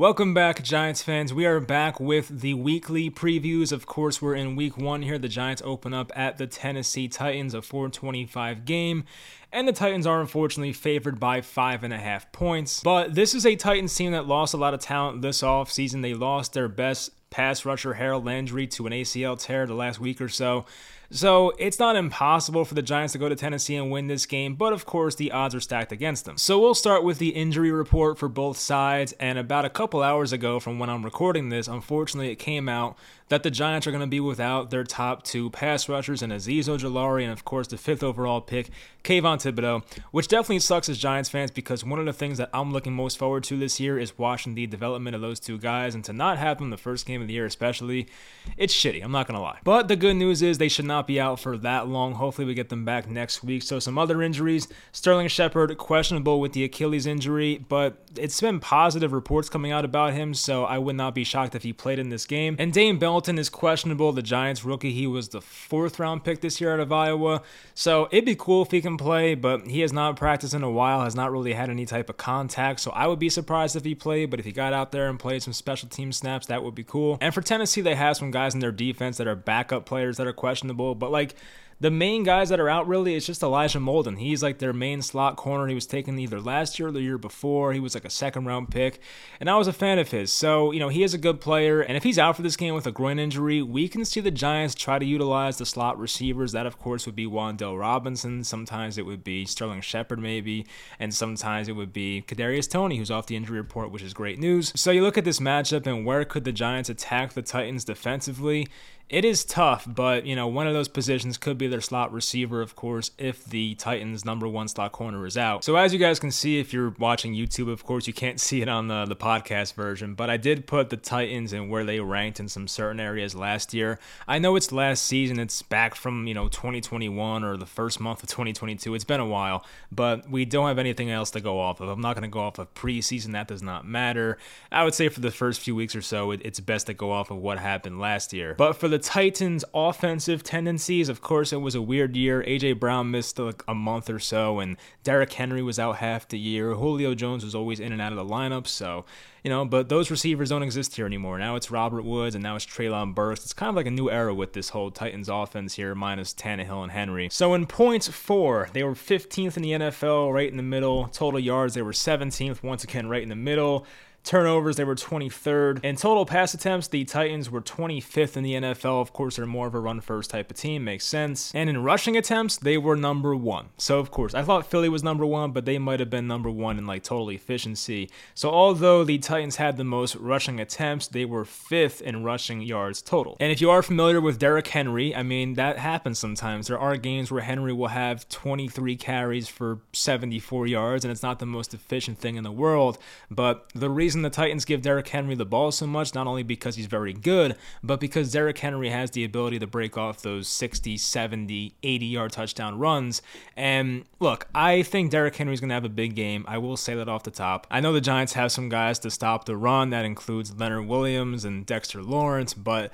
Welcome back, Giants fans. We are back with the weekly previews. Of course, we're in week one here. The Giants open up at the Tennessee Titans, a 425 game. And the Titans are unfortunately favored by five and a half points. But this is a Titans team that lost a lot of talent this offseason. They lost their best pass rusher, Harold Landry, to an ACL tear the last week or so. So it's not impossible for the Giants to go to Tennessee and win this game, but of course the odds are stacked against them. So we'll start with the injury report for both sides. And about a couple hours ago from when I'm recording this, unfortunately it came out that the Giants are going to be without their top two pass rushers and Azeez Ojulari and of course the fifth overall pick, Kayvon Thibodeaux, which definitely sucks as Giants fans because one of the things that I'm looking most forward to this year is watching the development of those two guys and to not have them the first game of the year especially, it's shitty, I'm not going to lie. But the good news is they should not be out for that long. Hopefully we get them back next week. So some other injuries, Sterling Shepard questionable with the Achilles injury, but it's been positive reports coming out about him, so I would not be shocked if he played in this game. And Dane Belton is questionable. The Giants rookie, he was the fourth round pick this year out of Iowa. So it'd be cool if he can play, but he has not practiced in a while, has not really had any type of contact. So I would be surprised if he played, but if he got out there and played some special team snaps, that would be cool. And for Tennessee, they have some guys in their defense that are backup players that are questionable, but like the main guys that are out really is just Elijah Molden. He's like their main slot corner. He was taken either last year or the year before. He was like a second round pick, and I was a fan of his. So, you know, he is a good player. And if he's out for this game with a groin injury, we can see the Giants try to utilize the slot receivers. That, of course, would be Wan'Dale Robinson. Sometimes it would be Sterling Shepard, maybe. And sometimes it would be Kadarius Toney, who's off the injury report, which is great news. So you look at this matchup and where could the Giants attack the Titans defensively? It is tough, but you know, one of those positions could be their slot receiver, of course, if the Titans' number one slot corner is out. So as you guys can see, if you're watching YouTube, of course, you can't see it on the, the podcast version, but I did put the Titans and where they ranked in some certain areas last year. I know it's last season, it's back from, you know, 2021 or the first month of 2022. It's been a while, but we don't have anything else to go off of. I'm not going to go off of preseason, that does not matter. I would say for the first few weeks or so, it, it's best to go off of what happened last year. But for the Titans' offensive tendencies, of course, it was a weird year. A.J. Brown missed like a month or so, and Derrick Henry was out half the year. Julio Jones was always in and out of the lineup, so you know, but those receivers don't exist here anymore. Now it's Robert Woods and now it's Treylon Burks. It's kind of like a new era with this whole Titans offense here, minus Tannehill and Henry. So in points for, they were 15th in the NFL, right in the middle. Total yards, they were 17th, once again, right in the middle. Turnovers, they were 23rd. In total pass attempts, the Titans were 25th in the NFL. Of course, they're more of a run first type of team, makes sense. And in rushing attempts, they were number one. So, of course, I thought Philly was number one, but they might have been number one in like total efficiency. So, although the Titans had the most rushing attempts, they were fifth in rushing yards total. And if you are familiar with Derrick Henry, I mean, that happens sometimes. There are games where Henry will have 23 carries for 74 yards, and it's not the most efficient thing in the world. But the reason the Titans give Derrick Henry the ball so much, not only because he's very good, but because Derrick Henry has the ability to break off those 60, 70, 80 yard touchdown runs. And look, I think Derrick Henry's going to have a big game. I will say that off the top. I know the Giants have some guys to stop the run. That includes Leonard Williams and Dexter Lawrence, but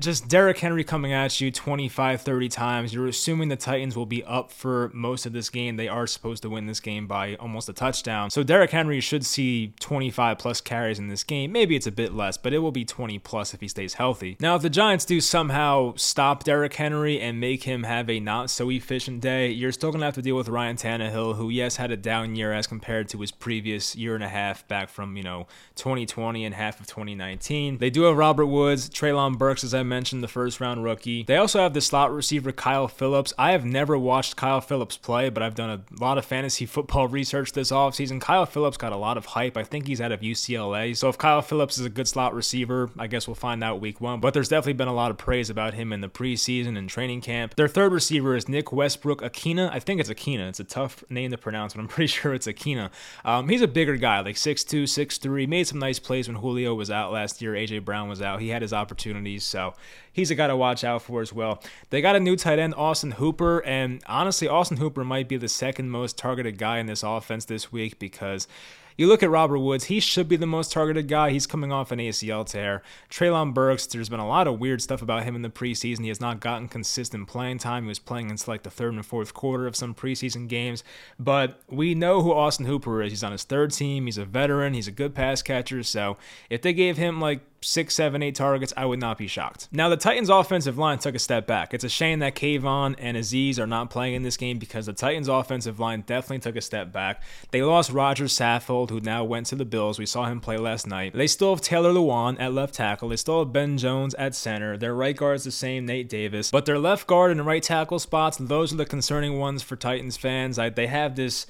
just Derrick Henry coming at you 25, 30 times. You're assuming the Titans will be up for most of this game. They are supposed to win this game by almost a touchdown. So Derrick Henry should see 25 plus carries in this game. Maybe it's a bit less, but it will be 20 plus if he stays healthy. Now, if the Giants do somehow stop Derrick Henry and make him have a not so efficient day, you're still going to have to deal with Ryan Tannehill, who, yes, had a down year as compared to his previous year and a half back from, you know, 2020 and half of 2019. They do have Robert Woods, Treylon Burks, as I mentioned, the first round rookie. They also have the slot receiver Kyle Phillips. I have never watched Kyle Phillips play, but I've done a lot of fantasy football research this offseason. Kyle Phillips got a lot of hype. I think he's out of UCLA. So if Kyle Phillips is a good slot receiver, I guess we'll find out week one. But there's definitely been a lot of praise about him in the preseason and training camp. Their third receiver is Nick Westbrook Akina. I think it's Akina. It's a tough name to pronounce, but I'm pretty sure it's Akina. Um, he's a bigger guy, like 6'2, 6'3. Made some nice plays when Julio was out last year. AJ Brown was out. He had his opportunities. So he's a guy to watch out for as well. They got a new tight end, Austin Hooper, and honestly, Austin Hooper might be the second most targeted guy in this offense this week because you look at Robert Woods, he should be the most targeted guy. He's coming off an ACL tear. Treylon Burks, there's been a lot of weird stuff about him in the preseason. He has not gotten consistent playing time. He was playing into like the third and fourth quarter of some preseason games. But we know who Austin Hooper is. He's on his third team. He's a veteran. He's a good pass catcher. So if they gave him like six, seven, eight targets, I would not be shocked. Now, the Titans' offensive line took a step back. It's a shame that Kayvon and Azeez are not playing in this game because the Titans' offensive line definitely took a step back. They lost Roger Saffold, who now went to the Bills. We saw him play last night. They still have Taylor Lewan at left tackle. They still have Ben Jones at center. Their right guard is the same, Nate Davis. But their left guard and right tackle spots, those are the concerning ones for Titans fans. I, they have this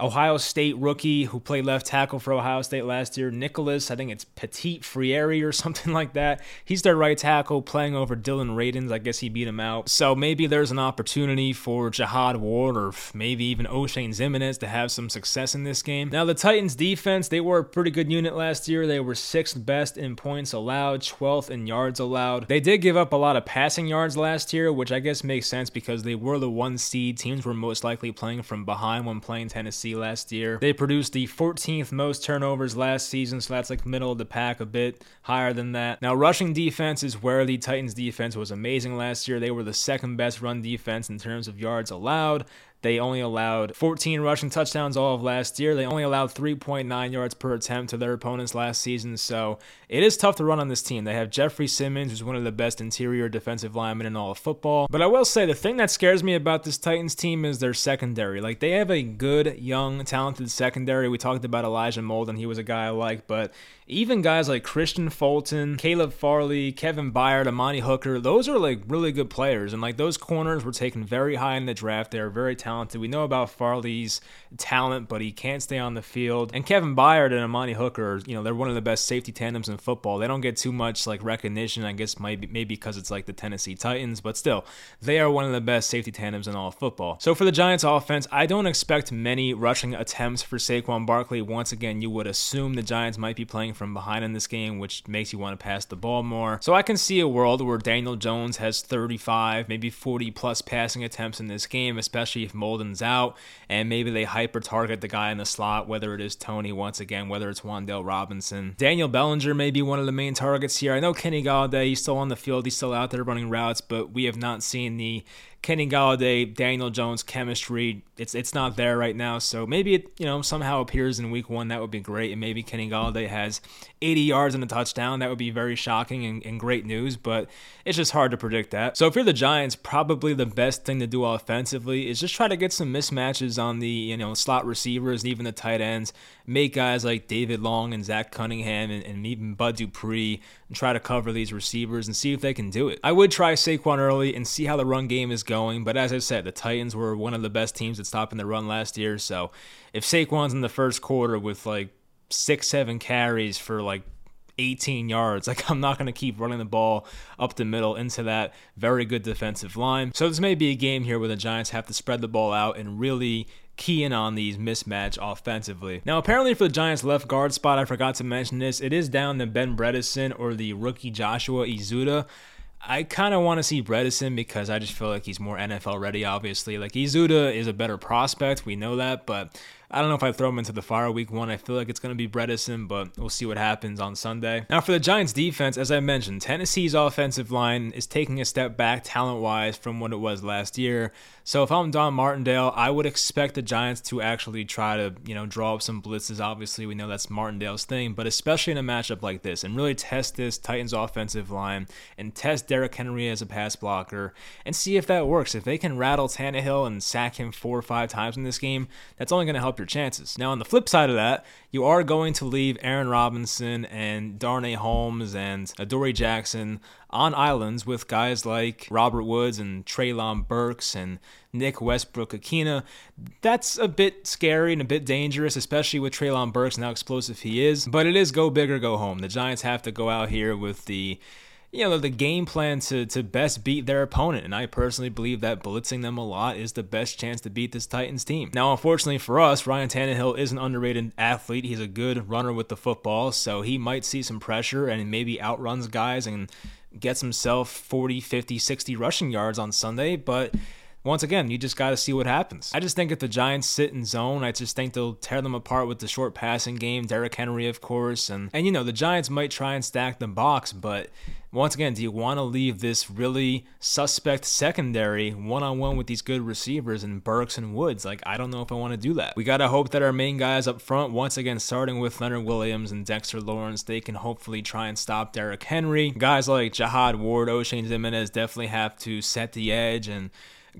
Ohio State rookie who played left tackle for Ohio State last year, Nicholas, I think it's Petit-Frere or something like that. He's their right tackle playing over Dillon Radunz. I guess he beat him out. So maybe there's an opportunity for Jihad Ward or maybe even Oshane Ximines to have some success in this game. Now, the Titans defense, they were a pretty good unit last year. They were sixth best in points allowed, 12th in yards allowed. They did give up a lot of passing yards last year, which I guess makes sense because they were the one seed. Teams were most likely playing from behind when playing Tennessee last year. They produced the 14th most turnovers last season, so that's like middle of the pack, a bit higher than that. Now, rushing defense is where the Titans defense was amazing last year. They were the second best run defense in terms of yards allowed. They only allowed 14 rushing touchdowns all of last year. They only allowed 3.9 yards per attempt to their opponents last season. So it is tough to run on this team. They have Jeffrey Simmons, who's one of the best interior defensive linemen in all of football. But I will say the thing that scares me about this Titans team is their secondary. Like they have a good, young, talented secondary. We talked about Elijah Molden. He was a guy I like, but even guys like Kristian Fulton, Caleb Farley, Kevin Byard, Amani Hooker, those are like really good players. And like those corners were taken very high in the draft. They are very talented. We know about Farley's talent, but he can't stay on the field. And Kevin Byard and Amani Hooker, you know, they're one of the best safety tandems in football. They don't get too much like recognition, I guess maybe maybe because it's like the Tennessee Titans, but still, they are one of the best safety tandems in all of football. So for the Giants offense, I don't expect many rushing attempts for Saquon Barkley. Once again, you would assume the Giants might be playing from behind in this game, which makes you want to pass the ball more. So I can see a world where Daniel Jones has 35, maybe 40 plus passing attempts in this game, especially if Molden's out, and maybe they hyper target the guy in the slot, whether it is Toney once again, whether it's Wan'Dale Robinson. Daniel Bellinger may be one of the main targets here. I know Kenny Golladay, he's still on the field, he's still out there running routes, but we have not seen the Kenny Golladay, Daniel Jones chemistry. It's it's not there right now. So maybe it you know somehow appears in Week One. That would be great. And maybe Kenny Golladay has 80 yards and a touchdown. That would be very shocking and, and great news. But it's just hard to predict that. So if you're the Giants, probably the best thing to do offensively is just try to get some mismatches on the you know slot receivers and even the tight ends. Make guys like David Long and Zach Cunningham and, and even Bud Dupree and try to cover these receivers and see if they can do it. I would try Saquon early and see how the run game is going. But as I said, the Titans were one of the best teams at stopping the run last year. So if Saquon's in the first quarter with like six, seven carries for like 18 yards. Like, I'm not going to keep running the ball up the middle into that very good defensive line. So, this may be a game here where the Giants have to spread the ball out and really key in on these mismatch offensively. Now, apparently for the Giants left guard spot, I forgot to mention this, it is down to Ben Bredeson or the rookie Joshua Ezeudu. I kind of want to see Bredeson because I just feel like he's more NFL ready, obviously. Like, Ezeudu is a better prospect, we know that, but I don't know if I throw him into the fire week one. I feel like it's going to be Bredeson, but we'll see what happens on Sunday. Now, for the Giants defense, as I mentioned, Tennessee's offensive line is taking a step back talent wise from what it was last year. So if I'm Don Martindale, I would expect the Giants to actually try to, you know, draw up some blitzes. Obviously, we know that's Martindale's thing, but especially in a matchup like this and really test this Titans offensive line and test Derrick Henry as a pass blocker and see if that works. If they can rattle Tannehill and sack him four or five times in this game, that's only going to help your chances. Now, on the flip side of that, you are going to leave Aaron Robinson and Darnay Holmes and Adoree Jackson on islands with guys like Robert Woods and Treylon Burks and Nick Westbrook-Ikhine. That's a bit scary and a bit dangerous, especially with Treylon Burks and how explosive he is. But it is go big or go home. The Giants have to go out here with the you know, the game plan to, to best beat their opponent. And I personally believe that blitzing them a lot is the best chance to beat this Titans team. Now, unfortunately for us, Ryan Tannehill is an underrated athlete. He's a good runner with the football, so he might see some pressure and maybe outruns guys and gets himself 40, 50, 60 rushing yards on Sunday. But once again, you just got to see what happens. I just think if the Giants sit in zone, I just think they'll tear them apart with the short passing game. Derrick Henry, of course, and and you know the Giants might try and stack the box, but once again, do you want to leave this really suspect secondary one on one with these good receivers in Burks and Woods? Like, I don't know if I want to do that. We got to hope that our main guys up front, once again, starting with Leonard Williams and Dexter Lawrence, they can hopefully try and stop Derrick Henry. Guys like Jihad Ward, Oshane Ximines definitely have to set the edge and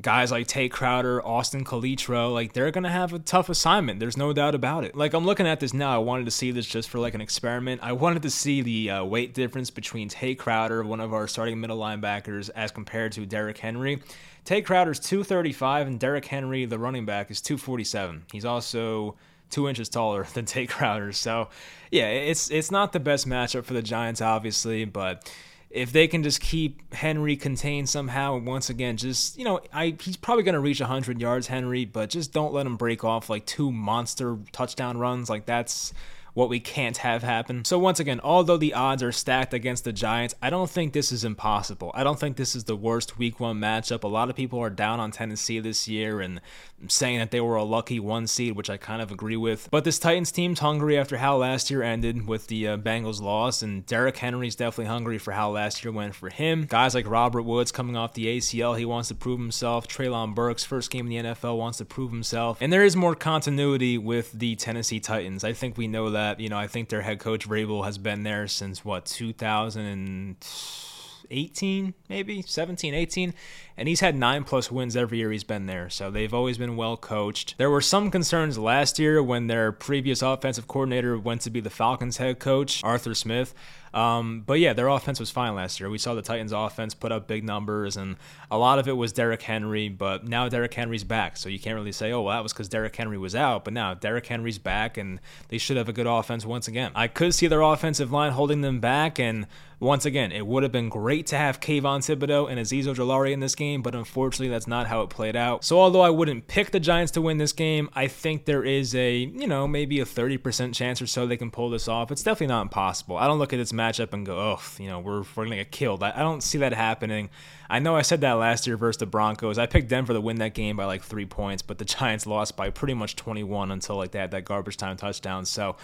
guys like Tae Crowder, Austin Calitro, like they're gonna have a tough assignment. There's no doubt about it. Like I'm looking at this now. I wanted to see this just for like an experiment. I wanted to see the uh, weight difference between Tae Crowder, one of our starting middle linebackers, as compared to Derrick Henry. Tae Crowder's 235, and Derrick Henry, the running back, is 247. He's also two inches taller than Tae Crowder. So, yeah, it's it's not the best matchup for the Giants, obviously, but if they can just keep Henry contained somehow, once again, just you know, I he's probably going to reach 100 yards, Henry, but just don't let him break off like two monster touchdown runs. Like that's what we can't have happen. So once again, although the odds are stacked against the Giants, I don't think this is impossible. I don't think this is the worst week 1 matchup. A lot of people are down on Tennessee this year and saying that they were a lucky one seed, which I kind of agree with. But this Titans team's hungry after how last year ended with the uh, Bengals loss, and Derrick Henry's definitely hungry for how last year went for him. Guys like Robert Woods coming off the ACL, he wants to prove himself. Treylon Burks, first game in the NFL, wants to prove himself. And there is more continuity with the Tennessee Titans. I think we know that. You know, I think their head coach Vrabel has been there since what 2018, maybe 17, 18. And he's had nine plus wins every year he's been there. So they've always been well coached. There were some concerns last year when their previous offensive coordinator went to be the Falcons head coach, Arthur Smith. Um, but yeah, their offense was fine last year. We saw the Titans' offense put up big numbers, and a lot of it was Derrick Henry. But now Derrick Henry's back, so you can't really say, "Oh, well, that was because Derrick Henry was out." But now Derrick Henry's back, and they should have a good offense once again. I could see their offensive line holding them back, and once again, it would have been great to have Kayvon Thibodeaux and Azeez Ojulari in this game, but unfortunately, that's not how it played out. So although I wouldn't pick the Giants to win this game, I think there is a, you know, maybe a 30% chance or so they can pull this off. It's definitely not impossible. I don't look at this matchup and go, oh, you know, we're, we're going to get killed. I, I don't see that happening. I know I said that last year versus the Broncos. I picked Denver to win that game by like three points, but the Giants lost by pretty much 21 until like they had that garbage time touchdown. So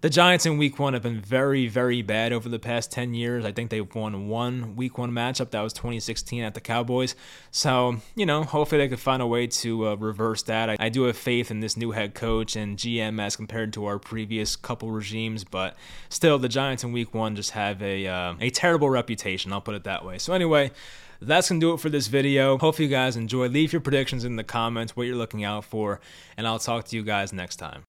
the Giants in week one have been very, very bad over the past 10 years. I think they've won one week one matchup. That was 2016 at the Cowboys. So, you know, hopefully they could find a way to uh, reverse that. I, I do have faith in this new head coach and GM as compared to our previous couple regimes, but still, the Giants in week one just have a, uh, a terrible reputation. I'll put it that way. So, anyway, that's to do it for this video. Hope you guys enjoy. Leave your predictions in the comments, what you're looking out for, and I'll talk to you guys next time.